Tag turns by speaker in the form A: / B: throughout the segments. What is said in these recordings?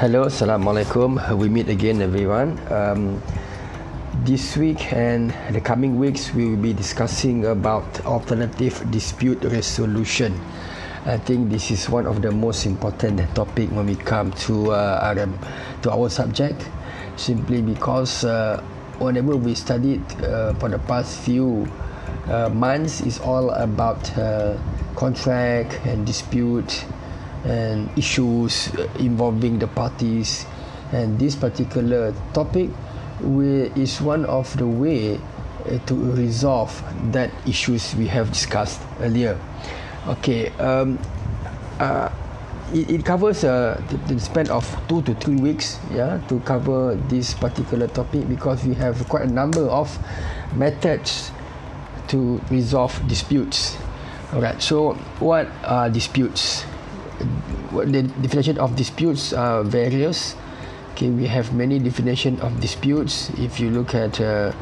A: Hello, Assalamualaikum. We meet again, everyone. Um, this week and the coming weeks, we will be discussing about alternative dispute resolution. I think this is one of the most important topic when we come to uh, our, to our subject, simply because uh, whenever we studied uh, for the past few uh, months, is all about uh, contract and dispute and issues involving the parties. And this particular topic is one of the way uh, to resolve that issues we have discussed earlier. Okay um, uh, it, it covers uh, the, the span of two to three weeks yeah to cover this particular topic because we have quite a number of methods to resolve disputes. All right so what are disputes the definition of disputes are various. Okay, we have many definition of disputes. If you look at uh,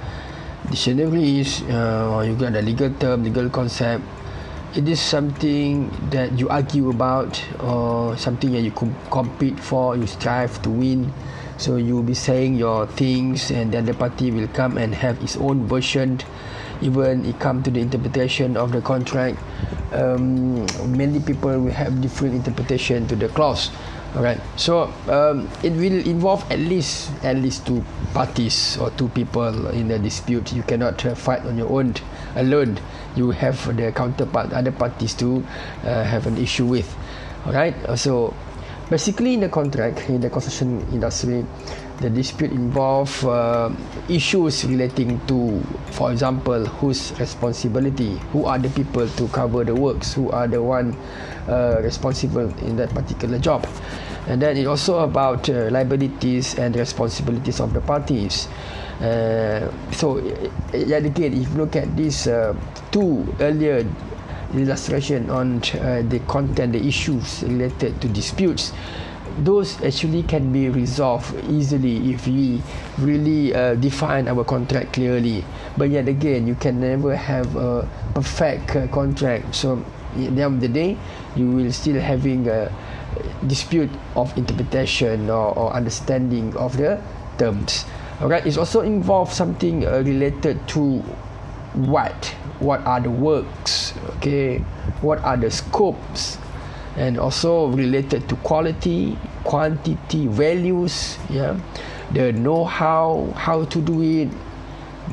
A: dictionaries, uh, or you got a legal term, legal concept, it is something that you argue about, or something that you com- compete for, you strive to win. So you will be saying your things, and the other party will come and have its own version. Even it come to the interpretation of the contract um, many people will have different interpretation to the clause. All right so um, it will involve at least at least two parties or two people in a dispute. You cannot uh, fight on your own alone. You have the counterpart other parties to uh, have an issue with. All right so basically in the contract in the construction industry the dispute involve uh, issues relating to for example whose responsibility who are the people to cover the works who are the one uh, responsible in that particular job. And then it also about uh, liabilities and responsibilities of the parties. Uh, so yet again if you look at these uh, two earlier illustration on uh, the content the issues related to disputes those actually can be resolved easily if we really uh, define our contract clearly. But yet again, you can never have a perfect uh, contract. So at the end of the day, you will still having a dispute of interpretation or, or understanding of the terms. Alright, it's also involved something uh, related to what, what are the works, okay, what are the scopes and also related to quality quantity values yeah. The know how to do it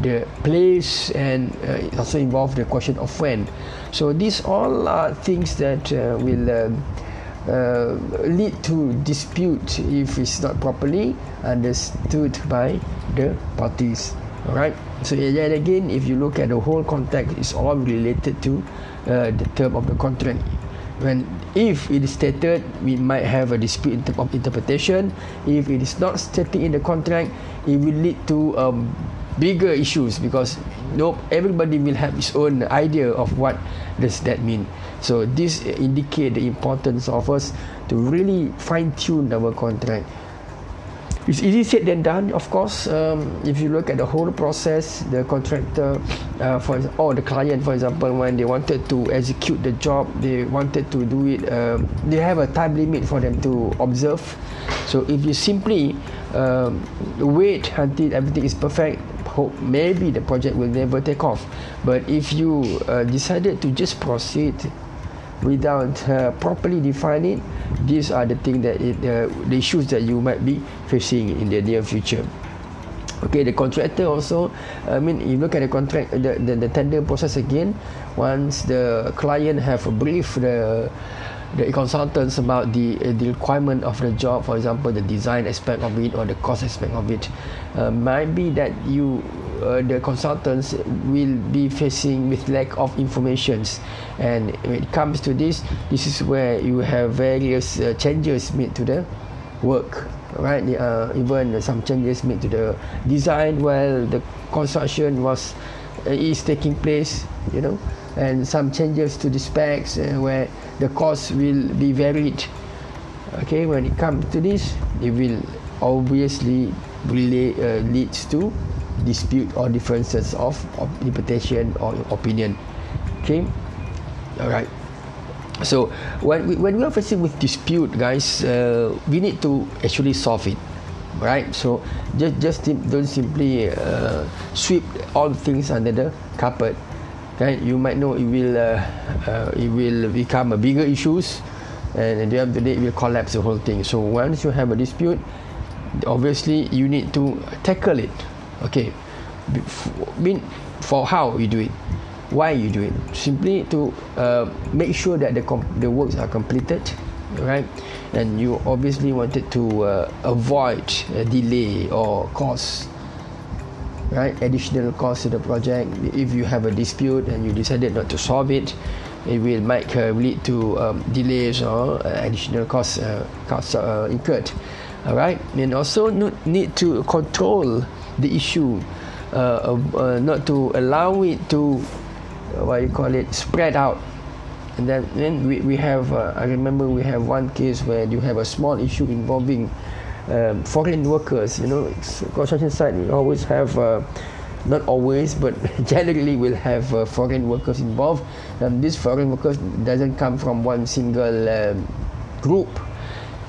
A: the place and uh, also involve the question of when. So these all are things that uh, will uh, uh, lead to dispute if it's not properly understood by the parties. All right so yet again if you look at the whole context it's all related to uh, the term of the contract when if it is stated we might have a dispute in terms of interpretation. If it is not stated in the contract it will lead to um, bigger issues because nope everybody will have his own idea of what does that mean. So this indicate the importance of us to really fine tune our contract it's easy said than done, of course. Um, if you look at the whole process, the contractor, uh, for or the client, for example, when they wanted to execute the job, they wanted to do it. Um, they have a time limit for them to observe. So if you simply um, wait until everything is perfect, hope maybe the project will never take off. But if you uh, decided to just proceed without uh, properly define it, these are the things that it, uh, the issues that you might be facing in the near future. Okay, the contractor also. I mean, you look at the contract, the, the, the tender process again. Once the client have briefed the the consultants about the uh, the requirement of the job, for example, the design aspect of it or the cost aspect of it, uh, might be that you uh, the consultants will be facing with lack of informations, and when it comes to this, this is where you have various uh, changes made to the work right? Uh, even some changes made to the design while the construction was uh, is taking place you know? And some changes to the specs uh, where the cost will be varied. Okay when it comes to this it will obviously really uh, leads to dispute or differences of, interpretation or opinion okay all right So when we, when we are facing with dispute, guys, uh, we need to actually solve it, right? So just just don't simply uh, sweep all things under the carpet, right? You might know it will uh, uh, it will become a bigger issues, and at the end of the day, it will collapse the whole thing. So once you have a dispute, obviously you need to tackle it. Okay, mean for how you do it. Why you do it. Simply to uh, make sure that the com- the works are completed right and you obviously wanted to uh, avoid a delay or cost right? Additional cost to the project. If you have a dispute and you decided not to solve it it will might uh, lead to um, delays or uh, additional costs uh, costs uh, incurred all right and also need to control the issue uh, uh, not to allow it to what you call it spread out. And then then we, we have uh, I remember we have one case where you have a small issue involving um, foreign workers you know construction site we always have uh, not always but generally will have uh, foreign workers involved. And these foreign workers doesn't come from one single um, group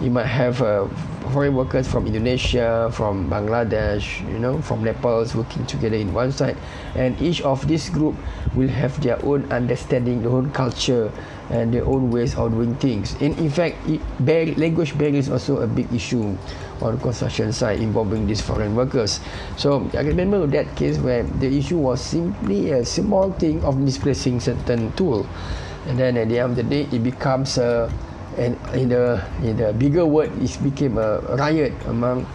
A: you might have uh, foreign workers from Indonesia, from Bangladesh, you know, from Nepal working together in one side, and each of this group will have their own understanding, their own culture, and their own ways of doing things. In, in fact, bar- language barrier is also a big issue on construction site involving these foreign workers. So I remember that case where the issue was simply a small thing of misplacing certain tool, and then at the end of the day, it becomes a and in the in the bigger word it became a riot among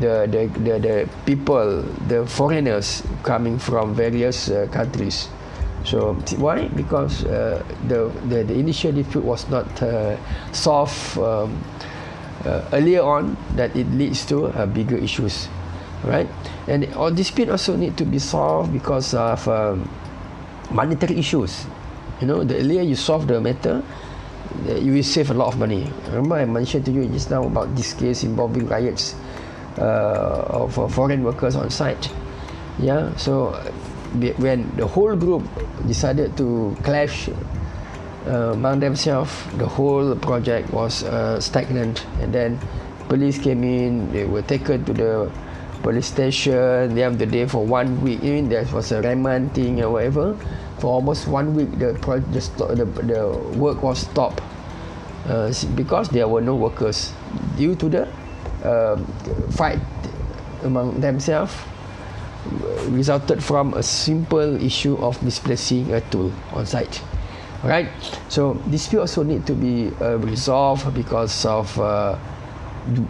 A: the the the, the people the foreigners coming from various uh, countries. So why? Because uh, the, the the initial dispute was not uh, solved um, uh, earlier on that it leads to uh, bigger issues right? And all dispute also need to be solved because of um, monetary issues. You know the earlier you solve the matter you will save a lot of money. Remember, I mentioned to you just now about this case involving riots uh, of uh, foreign workers on site. Yeah, so when the whole group decided to clash uh, among themselves, the whole project was uh, stagnant, and then police came in. They were taken to the police station. They have the day for one week. Even there was a remand thing or whatever for almost one week the the, the, the work was stopped. Uh, because there were no workers. Due to the uh, fight among themselves resulted from a simple issue of displacing a tool on site. Right? So dispute also need to be uh, resolved because of uh,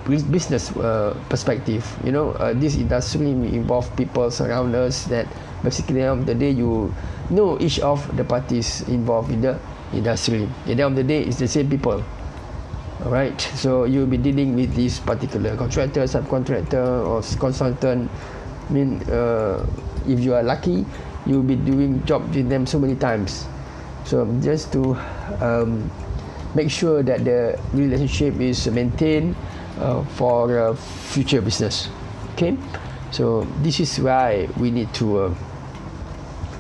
A: business uh, perspective. You know uh, this industry involve people around us that basically the end of the day you know each of the parties involved in the industry. At the end of the day, it's the same people. Alright, so you'll be dealing with this particular contractor, subcontractor, or consultant. I mean, uh, if you are lucky, you'll be doing job with them so many times. So just to um, make sure that the relationship is maintained uh, for uh, future business. Okay, so this is why we need to.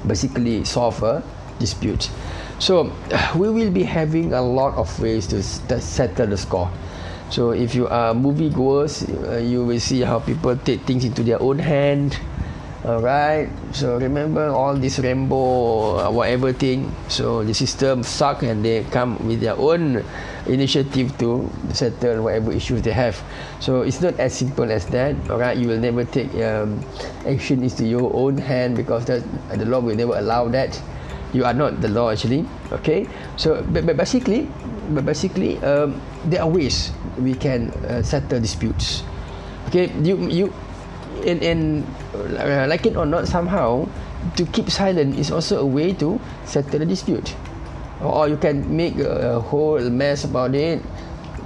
A: Basically solve a dispute. So we will be having a lot of ways to settle the score. So if you are movie goers, uh, you will see how people take things into their own hand. Alright, so remember all this rainbow, uh, whatever thing. So the system suck and they come with their own initiative to settle whatever issues they have. So it's not as simple as that. Alright, you will never take um, action into your own hand because that, the law will never allow that. You are not the law actually. Okay, so but, but basically, but basically, um, there are ways we can uh, settle disputes. Okay, you you and and uh, like it or not somehow to keep silent is also a way to settle the dispute. Or you can make a, a whole mess about it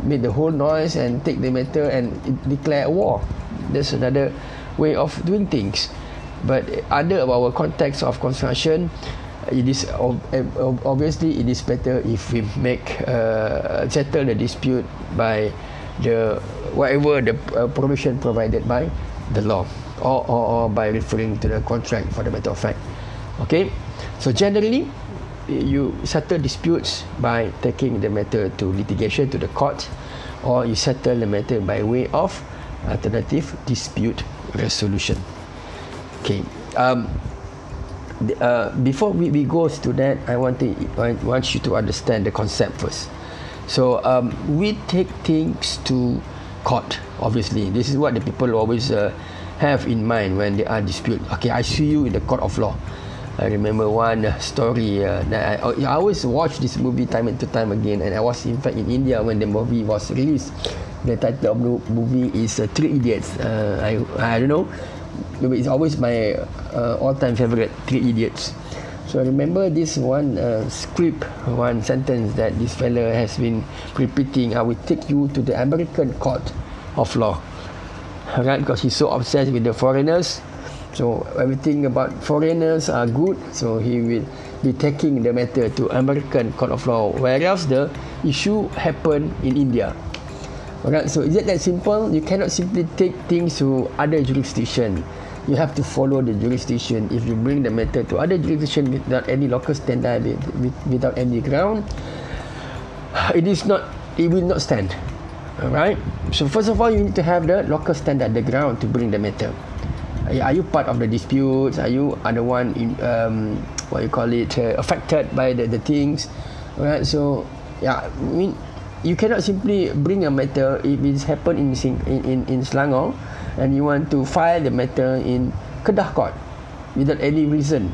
A: make the whole noise and take the matter and declare a war. That's another way of doing things. But under our context of construction it is obviously it is better if we make uh, settle the dispute by the whatever the uh, permission provided by the law or, or, or by referring to the contract for the matter of fact okay so generally you settle disputes by taking the matter to litigation to the court, or you settle the matter by way of alternative dispute resolution. Okay. Um, uh, before we, we go to that, I want to I want you to understand the concept first. So um, we take things to court. Obviously, this is what the people always uh, have in mind when they are dispute. Okay, I see you in the court of law. I remember one uh, story uh, that I, I always watch this movie time and time again, and I was in fact in India when the movie was released. The title of the movie is uh, Three Idiots. Uh, I I don't know it's always my uh, all-time favorite Three Idiots. So remember this one uh, script, one sentence that this fellow has been repeating. I will take you to the American court of law, right? Because he's so obsessed with the foreigners. So everything about foreigners are good. So he will be taking the matter to American court of law, whereas the issue happened in India. Alright, so is it that simple? You cannot simply take things to other jurisdiction you have to follow the jurisdiction. If you bring the matter to other jurisdiction without any local standard, without any ground, it is not, it will not stand. All right. So first of all, you need to have the local standard, the ground to bring the matter. Are you part of the disputes? Are you are the one in um, what you call it uh, affected by the, the things? Right. So yeah, I mean, you cannot simply bring a matter if it's happened in in in, in Selangor and you want to file the matter in Kedah Court without any reason.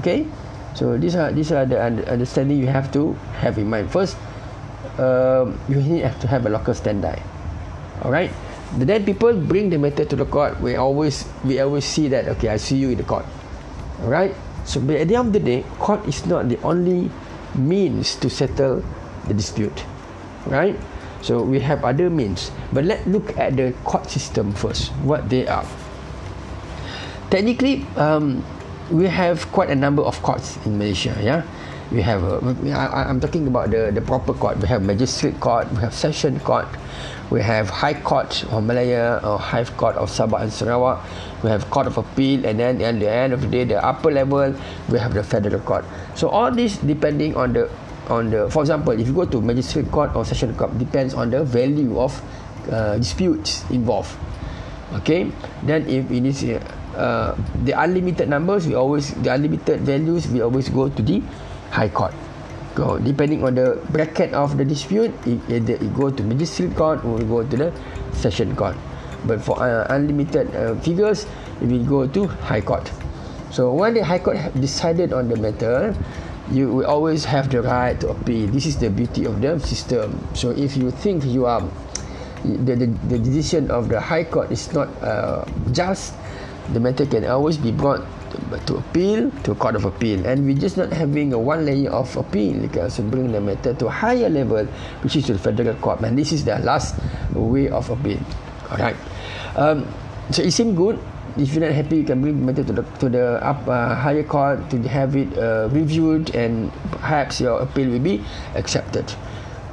A: Okay, so these are these are the understanding you have to have in mind. First, um, you need to have a local standard. All right. Then people bring the matter to the court. We always we always see that. Okay, I see you in the court. All right. So, but at the end of the day, court is not the only means to settle the dispute. Right. So we have other means. But let's look at the court system first, what they are. Technically, um, we have quite a number of courts in Malaysia. Yeah, we have. Uh, I, I'm talking about the the proper court. We have magistrate court. We have session court. We have High Court of Malaya or High Court of Sabah and Sarawak. We have Court of Appeal, and then at the end of the day, the upper level we have the Federal Court. So all this depending on the on the for example if you go to magistrate court or session court depends on the value of uh, disputes involved. Okay? Then if it is uh, the unlimited numbers we always the unlimited values we always go to the high court. Go depending on the bracket of the dispute it, either it go to magistrate court or go to the session court. But for uh, unlimited uh, figures we go to high court. So when the high court decided on the matter you will always have the right to appeal. This is the beauty of the system. So if you think you are the, the, the decision of the High Court is not uh, just, the matter can always be brought to, to appeal to a court of appeal. And we're just not having a one layer of appeal. You can also bring the matter to a higher level, which is the federal court. And this is the last way of appeal. All right. Um, so it seems good if you're not happy, you can bring matter to the to the up uh, higher court to have it uh, reviewed, and perhaps your appeal will be accepted.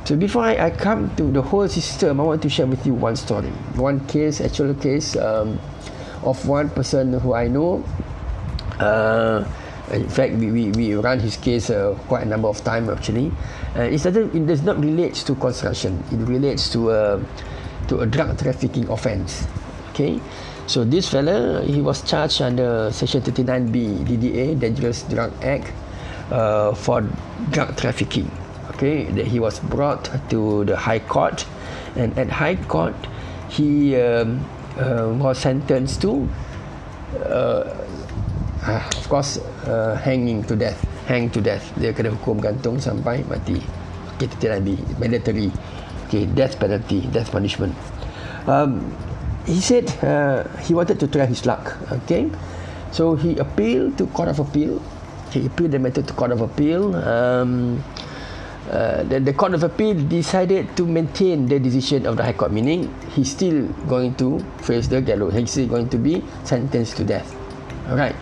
A: So before I, I come to the whole system, I want to share with you one story, one case, actual case um, of one person who I know. Uh, in fact, we, we, we run his case uh, quite a number of times actually. Uh, it, doesn't, it does not relate to construction. It relates to a, to a drug trafficking offence. Okay, so this fella, he was charged under Section 39B DDA, Dangerous Drug Act, uh, for drug trafficking. Okay, that he was brought to the High Court, and at High Court, he um, uh, was sentenced to, uh, uh of course, uh, hanging to death. Hang to death. Dia kena hukum gantung sampai mati. Okay, 39B, mandatory. Okay, death penalty, death punishment. Um, he said uh, he wanted to try his luck. Okay, so he appealed to court of appeal. He appealed the matter to court of appeal. Um, uh, the, the court of appeal decided to maintain the decision of the high court, meaning he's still going to face the gallows. He's still going to be sentenced to death. All right.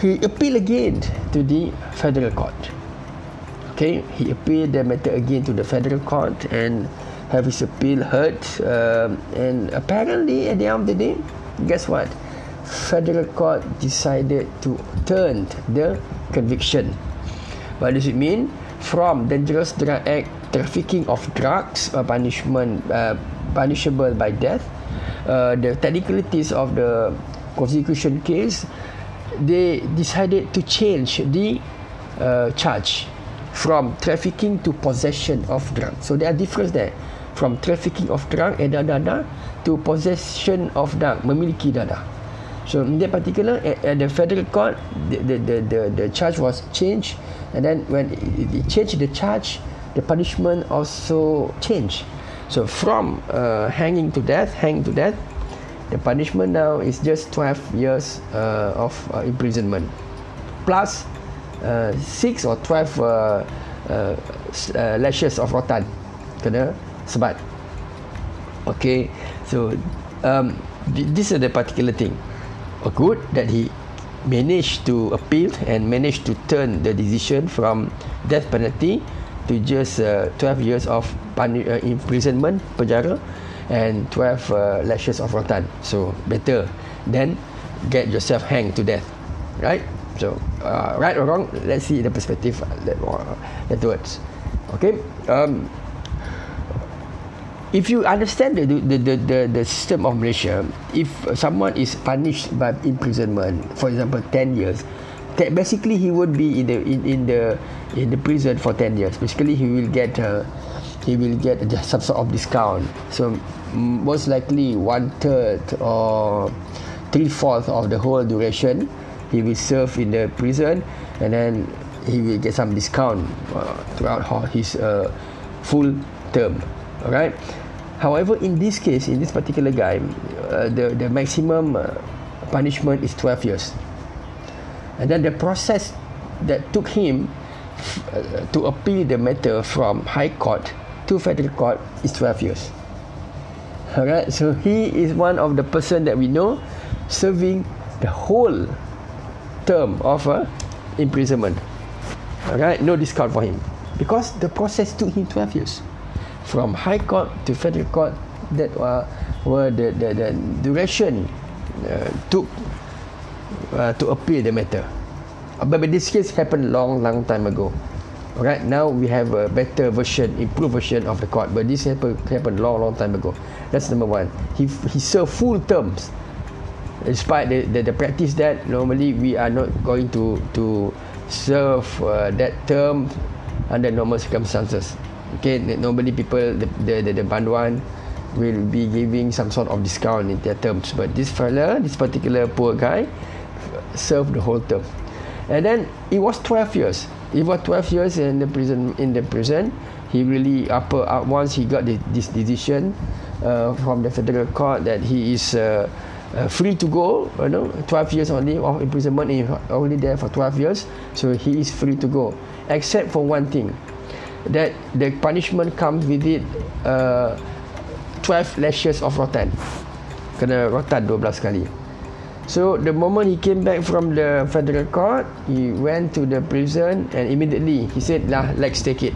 A: He appealed again to the federal court. Okay, he appealed the matter again to the federal court and have his appeal heard. Um, and apparently, at the end of the day, guess what? Federal court decided to turn the conviction. What does it mean? From dangerous drug act, trafficking of drugs, uh, punishment uh, punishable by death. Uh, the technicalities of the prosecution case, they decided to change the uh, charge from trafficking to possession of drugs. So there are difference there from trafficking of drug edar dada to possession of drug memiliki dada. So in that particular at, at the federal court the, the the the the charge was changed and then when it, it changed the charge the punishment also changed. So from uh, hanging to death, hanging to death, the punishment now is just 12 years uh, of uh, imprisonment plus uh, 6 or 12 uh, uh, uh, lashes of rotan kena sebat okay so um, this is the particular thing. A good that he managed to appeal and managed to turn the decision from death penalty to just uh, 12 years of uh, imprisonment penjara and 12 uh, lashes of rotan. So better than get yourself hanged to death right? So uh, right or wrong let's see the perspective that uh, that words okay um, if you understand the, the the, the the system of Malaysia if someone is punished by imprisonment for example 10 years that basically he would be in the in, in the in the prison for 10 years. Basically he will get uh, he will get some sort of discount. So most likely one third or three fourth of the whole duration he will serve in the prison and then he will get some discount uh, throughout his uh, full term all right however in this case in this particular guy uh, the the maximum uh, punishment is 12 years. And then the process that took him uh, to appeal the matter from high court to federal court is 12 years. Alright so he is one of the person that we know serving the whole term of uh, imprisonment. Alright no discount for him. Because the process took him 12 years from high court to federal court that uh, were the, the, the duration uh, took uh, to appeal the matter. But, but this case happened long, long time ago. Right now we have a better version, improved version of the court. But this happened happened long, long time ago. That's number one. He he served full terms. Despite the, the, the practice that normally we are not going to to serve uh, that term under normal circumstances. Okay, normally people the the the, banduan will be giving some sort of discount in their terms. But this fella, this particular poor guy, served the whole term. And then it was 12 years. It was 12 years in the prison. In the prison, he really upper uh, once he got the, this decision uh, from the federal court that he is uh, uh, free to go. You know, 12 years only of imprisonment. Only there for 12 years, so he is free to go, except for one thing, that the punishment comes with it. Uh, 12 lashes of rotan. Kena rotan 12 kali. So the moment he came back from the federal court he went to the prison and immediately he said lah let's take it.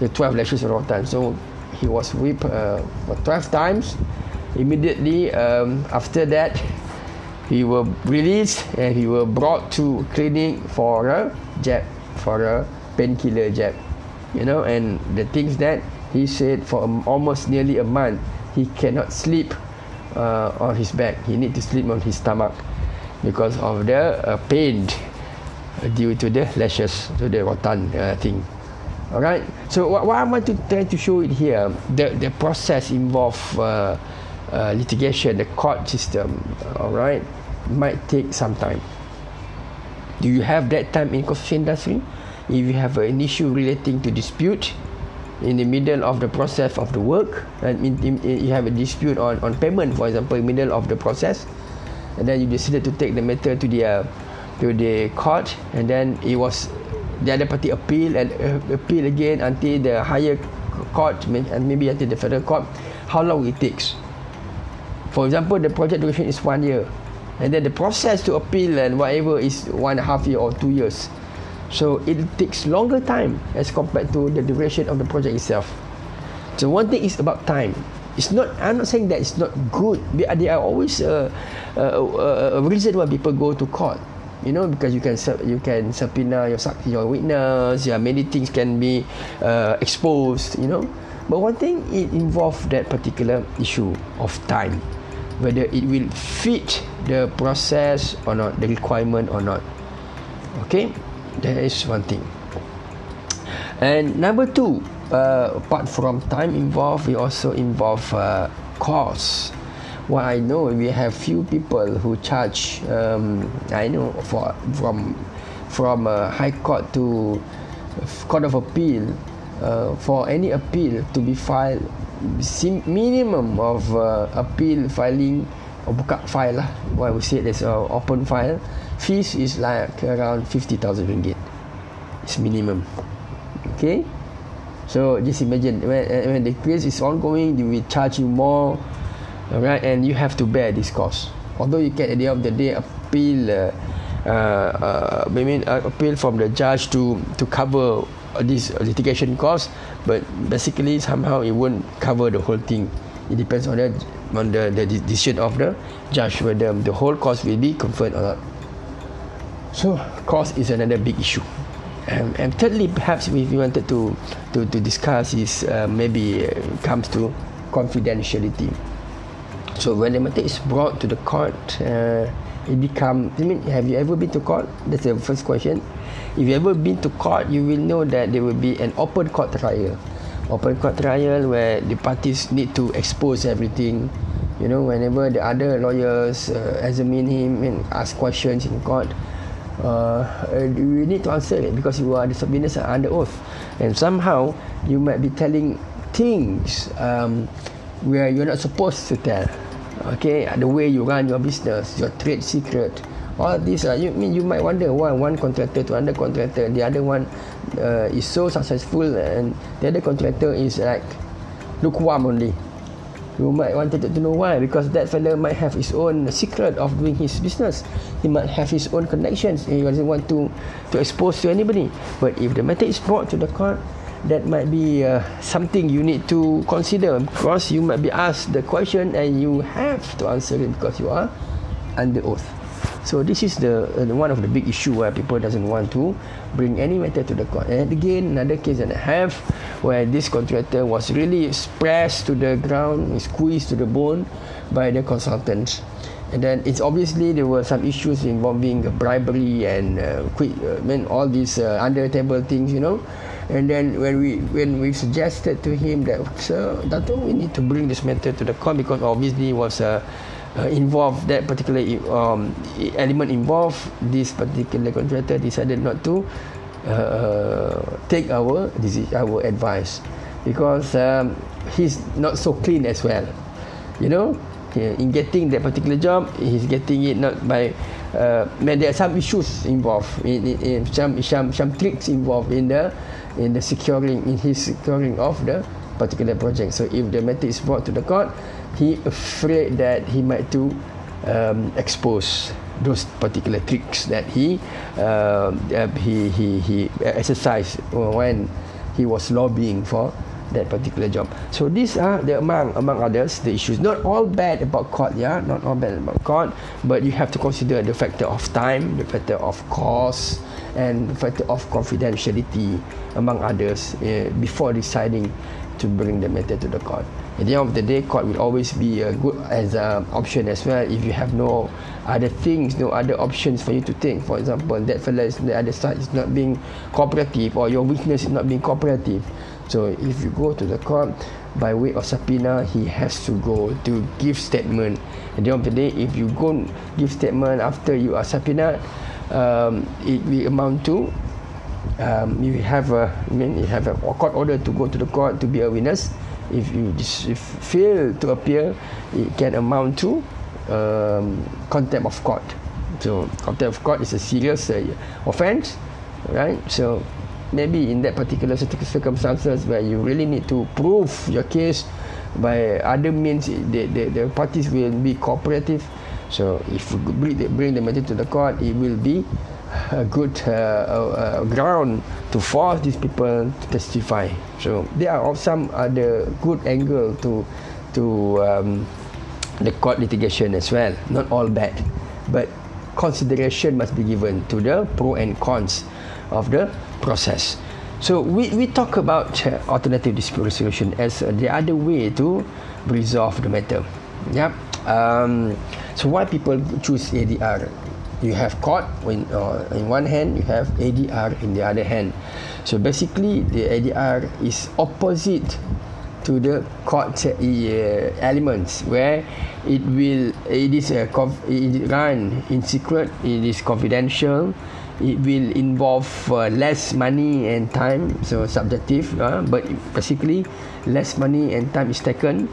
A: The 12 lashes of rotan. So he was whipped uh, for 12 times. Immediately um, after that he was released and he was brought to clinic for a jab for a painkiller jab you know and the things that he said for almost nearly a month he cannot sleep uh, on his back. He need to sleep on his stomach because of the uh, pain due to the lashes to the rotan uh, thing. All right so what, what i want to try to show it here the the process involve uh, uh, litigation the court system all right might take some time. Do you have that time in construction industry if you have an issue relating to dispute in the middle of the process of the work and you have a dispute on, on payment for example in middle of the process and then you decided to take the matter to the uh, to the court and then it was the other party appeal and uh, appeal again until the higher court and maybe until the federal court how long it takes. For example the project duration is one year and then the process to appeal and whatever is one and a half year or two years so it takes longer time as compared to the duration of the project itself. So one thing is about time. It's not. I'm not saying that it's not good. There are always a, a, a, a reason why people go to court. you know because you can you can subpoena your your witness yeah many things can be uh, exposed you know but one thing it involve that particular issue of time whether it will fit the process or not the requirement or not okay that is one thing. And number two uh, apart from time involved we also involve uh, cost. What I know, we have few people who charge. Um, I know for from from a high court to court of appeal uh, for any appeal to be filed minimum of uh, appeal filing or buka file lah. What we say there's a open file fees is like around 50,000 ringgit it's minimum okay so just imagine when, when the case is ongoing they will charge you more Alright, and you have to bear this cost. Although you can at the end of the day appeal, uh, uh, uh, I mean uh, appeal from the judge to to cover this litigation cost, but basically somehow it won't cover the whole thing. It depends on the on the, the decision of the judge whether the whole cost will be conferred or not. So cost is another big issue. And, and thirdly, perhaps if we wanted to to, to discuss is uh, maybe uh, comes to confidentiality. So when the matter is brought to the court, uh, it become. I mean, have you ever been to court? That's the first question. If you ever been to court, you will know that there will be an open court trial. Open court trial where the parties need to expose everything. You know, whenever the other lawyers uh, examine him and ask questions in court, uh, you need to answer it because you are the subpoenas under oath, and somehow you might be telling things um, where you're not supposed to tell. Okay? The way you run your business your trade secret all these uh, you mean you might wonder why one contractor to another contractor the other one uh, is so successful and the other contractor is like lukewarm only you might wanted to know why because that fellow might have his own secret of doing his business. He might have his own connections. He doesn't want to to expose to anybody. But if the matter is brought to the court that might be uh, something you need to consider. Because you might be asked the question and you have to answer it because you are under oath. So this is the uh, one of the big issue where people doesn't want to bring any matter to the court. And again, another case that I have where this contractor was really pressed to the ground, squeezed to the bone by the consultants. And then it's obviously there were some issues involving bribery and uh, quick, uh, I mean all these uh, under table things, you know. And then when we when we suggested to him that sir, Dato, we need to bring this matter to the court because obviously it was uh, uh, involved that particular um, element involved. This particular contractor decided not to uh, take our this is our advice because um, he's not so clean as well. You know, in getting that particular job, he's getting it not by uh, there are some issues involved in, in, in some some some tricks involved in the in the securing in his securing of the particular project. So if the matter is brought to the court, he afraid that he might to um, expose those particular tricks that he uh, he he he exercised when he was lobbying for that particular job. So these are the among among others the issues. Not all bad about court, yeah, not all bad about court, but you have to consider the factor of time, the factor of cost, and the factor of confidentiality, among others, uh, before deciding to bring the matter to the court. At the end of the day, court will always be a good as an option as well if you have no other things, no other options for you to think. For example, that fellow is the other side is not being cooperative or your witness is not being cooperative. So if you go to the court by way of subpoena, he has to go to give statement. At the end of the day, if you go give statement after you are subpoenaed, um, it will amount to um, you have a I mean you have a court order to go to the court to be a witness. If you if fail to appear, it can amount to um, contempt of court. So contempt of court is a serious uh, offence, right? So maybe in that particular circumstances where you really need to prove your case by other means the, the, the parties will be cooperative so if you bring the, bring the matter to the court it will be a good uh, uh, ground to force these people to testify so there are some other good angle to to um, the court litigation as well not all bad but consideration must be given to the pro and cons of the process. So we, we talk about uh, alternative dispute resolution as uh, the other way to resolve the matter. Yep. Um, so why people choose ADR? You have court in, uh, in one hand, you have ADR in the other hand. So basically, the ADR is opposite to the court uh, elements where it will it is a it run in secret it is confidential it will involve uh, less money and time so subjective uh, but basically less money and time is taken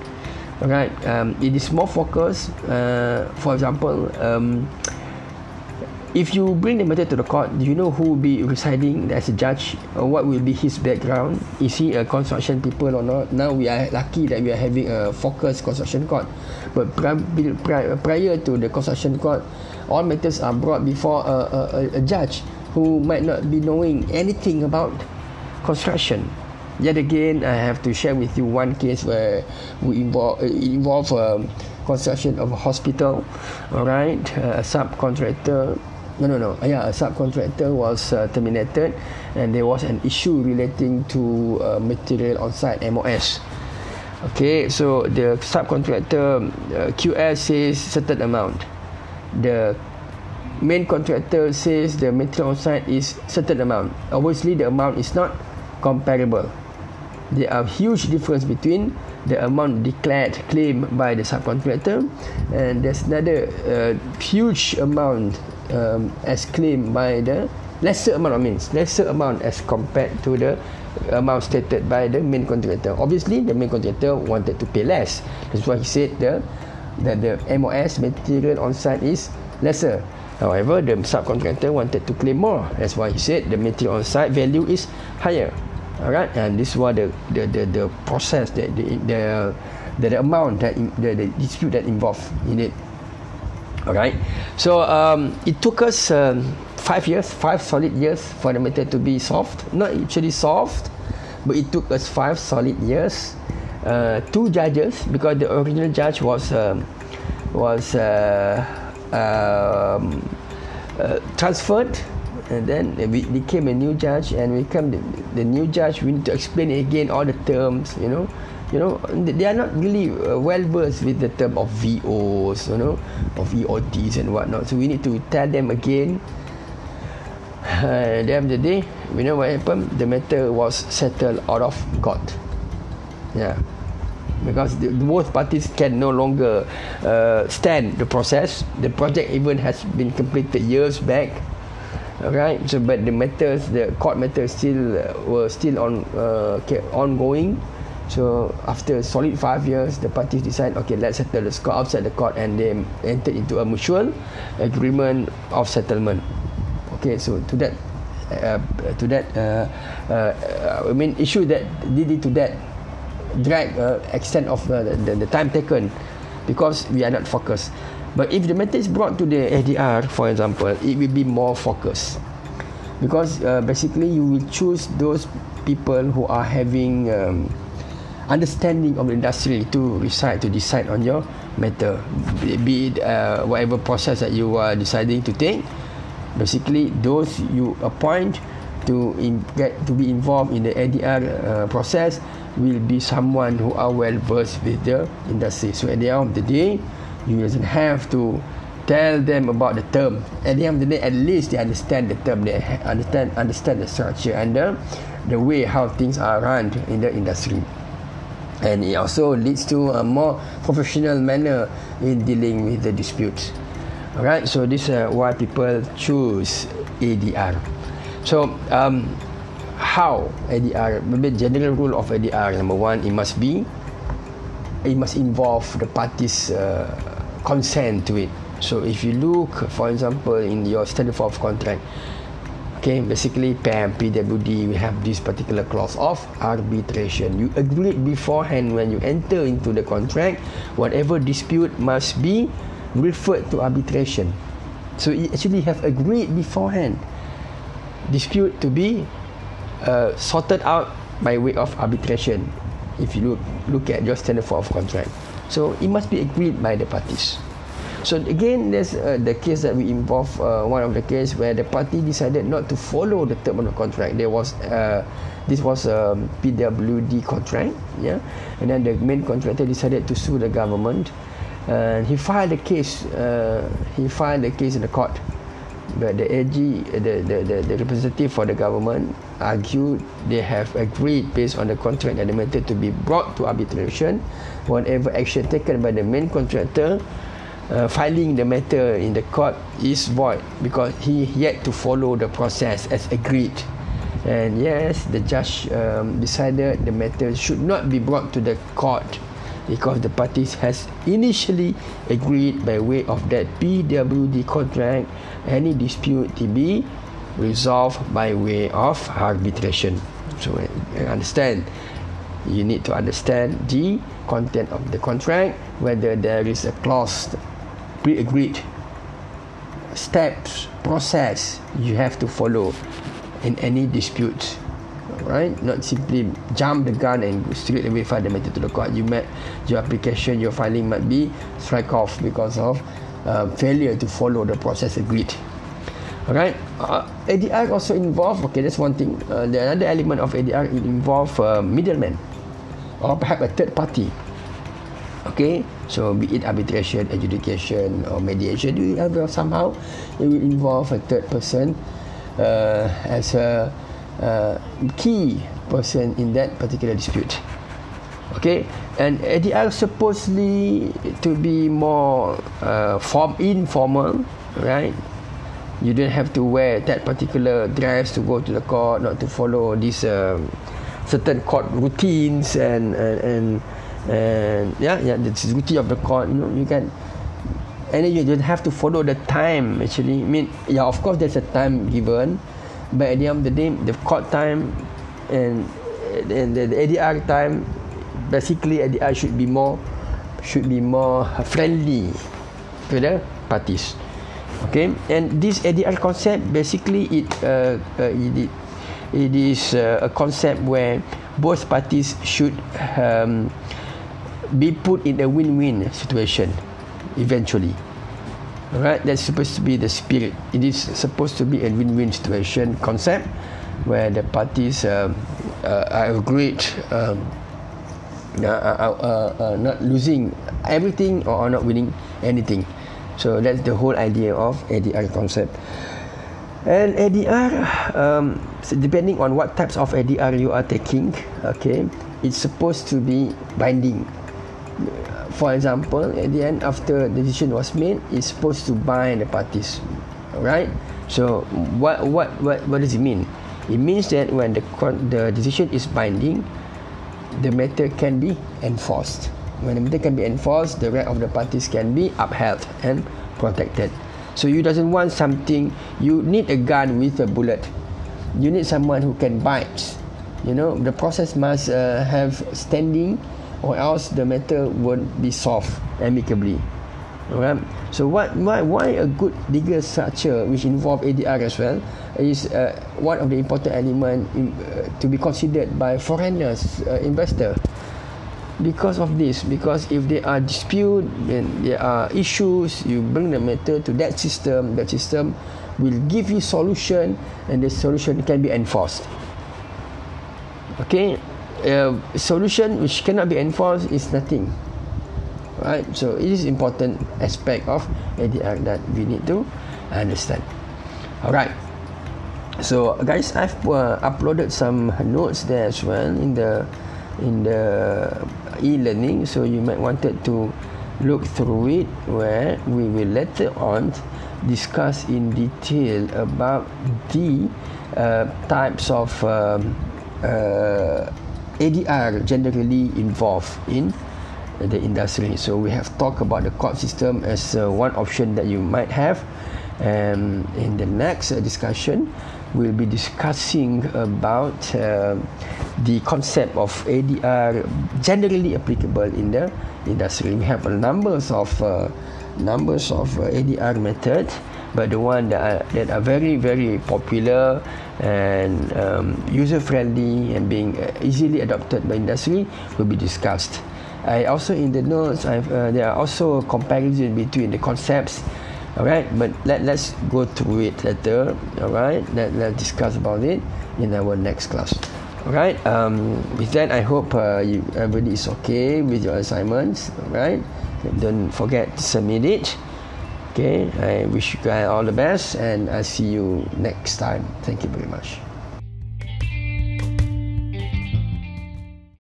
A: right um, it is more focused uh, for example um, if you bring the matter to the court, do you know who will be residing as a judge? Or what will be his background? Is he a construction people or not? Now we are lucky that we are having a focused construction court. But prior to the construction court, all matters are brought before a, a, a judge who might not be knowing anything about construction. Yet again, I have to share with you one case where we involve involve um, construction of a hospital. All right, a subcontractor no no no. Yeah a subcontractor was uh, terminated and there was an issue relating to uh, material on site MOS okay so the subcontractor uh, QS says certain amount. The main contractor says the material on site is certain amount. Obviously the amount is not comparable. There are huge difference between the amount declared claim by the subcontractor and there's another uh, huge amount um, as claimed by the lesser amount of means lesser amount as compared to the amount stated by the main contractor. Obviously the main contractor wanted to pay less. That's why he said the that the MOS material on site is lesser. However the subcontractor wanted to claim more. That's why he said the material on site value is higher. Alright and this was the the the, the process that the the the, the amount that the, the dispute that involved in it Alright, so um, it took us um, five years, five solid years for the matter to be solved. Not actually solved, but it took us five solid years. Uh, two judges, because the original judge was um, was uh, um, uh, transferred, and then we became a new judge, and we become the, the new judge. We need to explain again all the terms, you know you know they are not really uh, well versed with the term of VOs you know of VOTs and whatnot. So we need to tell them again. At the end of the day you know what happened. The matter was settled out of court. Yeah. Because the, both parties can no longer uh, stand the process. The project even has been completed years back. Right so but the matters the court matters still uh, were still on uh, ongoing So after solid five years, the parties decide, okay, let's settle the score outside the court, and they enter into a mutual agreement of settlement. Okay, so to that, uh, to that, uh, uh, I mean, issue that leading to that drag uh, extent of uh, the, the time taken, because we are not focused. But if the matter is brought to the ADR, for example, it will be more focused, because uh, basically you will choose those people who are having um, understanding of the industry to decide to decide on your matter. Be it uh, whatever process that you are deciding to take basically those you appoint to in, get to be involved in the ADR uh, process will be someone who are well versed with the industry. So at the end of the day you doesn't have to tell them about the term. At the end of the day at least they understand the term they understand understand the structure and the, the way how things are run in the industry and it also leads to a more professional manner in dealing with the disputes. Alright, so this is uh, why people choose ADR. So, um, how ADR? Maybe general rule of ADR. Number one, it must be, it must involve the parties' uh, consent to it. So, if you look, for example, in your standard form of contract, Okay, basically PAM, PWD, we have this particular clause of arbitration. You agreed beforehand when you enter into the contract, whatever dispute must be referred to arbitration. So you actually have agreed beforehand dispute to be uh, sorted out by way of arbitration. If you look look at your standard form of contract, so it must be agreed by the parties. So again, there's uh, the case that we involve uh, one of the case where the party decided not to follow the term of the contract. There was uh, this was a PWD contract, yeah, and then the main contractor decided to sue the government, and he filed the case. Uh, he filed the case in the court, but the AG, the, the, the, the representative for the government, argued they have agreed based on the contract and the matter to be brought to arbitration. Whatever action taken by the main contractor uh, filing the matter in the court is void because he yet to follow the process as agreed. And yes, the judge um, decided the matter should not be brought to the court because the parties has initially agreed by way of that PWD contract any dispute to be resolved by way of arbitration. So understand. You need to understand the content of the contract, whether there is a clause pre-agreed steps process you have to follow in any dispute right? Not simply jump the gun and straight away file the matter to the court. You met your application your filing might be strike off because of uh, failure to follow the process agreed. Alright? Uh, ADR also involve okay that's one thing. Uh, the another element of ADR it involve uh, middleman or perhaps a third party okay so be it arbitration adjudication or mediation you have somehow it will involve a third person uh, as a uh, key person in that particular dispute. Okay and ADR supposedly to be more uh, form informal right? You don't have to wear that particular dress to go to the court not to follow these um, certain court routines and and, and and yeah yeah the duty of the court you know you can and you don't have to follow the time actually. I mean yeah of course there's a time given but at the end of the day the court time and and the, the ADR time basically ADR should be more should be more friendly to the parties. Okay? And this ADR concept basically it uh, uh, it, it is uh, a concept where both parties should um, be put in a win-win situation eventually. Alright, that's supposed to be the spirit. It is supposed to be a win-win situation concept where the parties um, uh, are agreed um, uh, uh, uh, uh, not losing everything or not winning anything. So that's the whole idea of ADR concept. And ADR, um, so depending on what types of ADR you are taking, okay, it's supposed to be binding for example, at the end after the decision was made, it's supposed to bind the parties, right? So what what what what does it mean? It means that when the the decision is binding, the matter can be enforced. When the matter can be enforced, the right of the parties can be upheld and protected. So you doesn't want something. You need a gun with a bullet. You need someone who can bite. You know the process must uh, have standing or else the matter won't be solved amicably. Alright. So what why why a good legal structure which involve ADR as well is uh, one of the important element in, uh, to be considered by foreigners uh, investor. Because of this, because if there are dispute and there are issues, you bring the matter to that system. That system will give you solution, and the solution can be enforced. Okay, solution which cannot be enforced is nothing. Right? So it is important aspect of ADR that we need to understand. All right so guys I've uh, uploaded some notes there as well in the in the e-learning. So you might wanted to look through it where we will later on discuss in detail about the uh, types of um, uh, ADR generally involved in the industry. So we have talked about the court system as uh, one option that you might have. And in the next uh, discussion, we'll be discussing about uh, the concept of ADR generally applicable in the industry. We have a numbers of uh, numbers of uh, ADR method, but the one that are, that are very very popular and um, user friendly and being uh, easily adopted by industry will be discussed I also in the notes, I've, uh, there are also comparison between the concepts. All right, but let let's go through it later. All right, let let's discuss about it in our next class. All right. Um, with that, I hope uh, you, everybody is okay with your assignments. All right. Don't forget to submit it. Okay. I wish you guys all the best, and I see you next time. Thank you very much.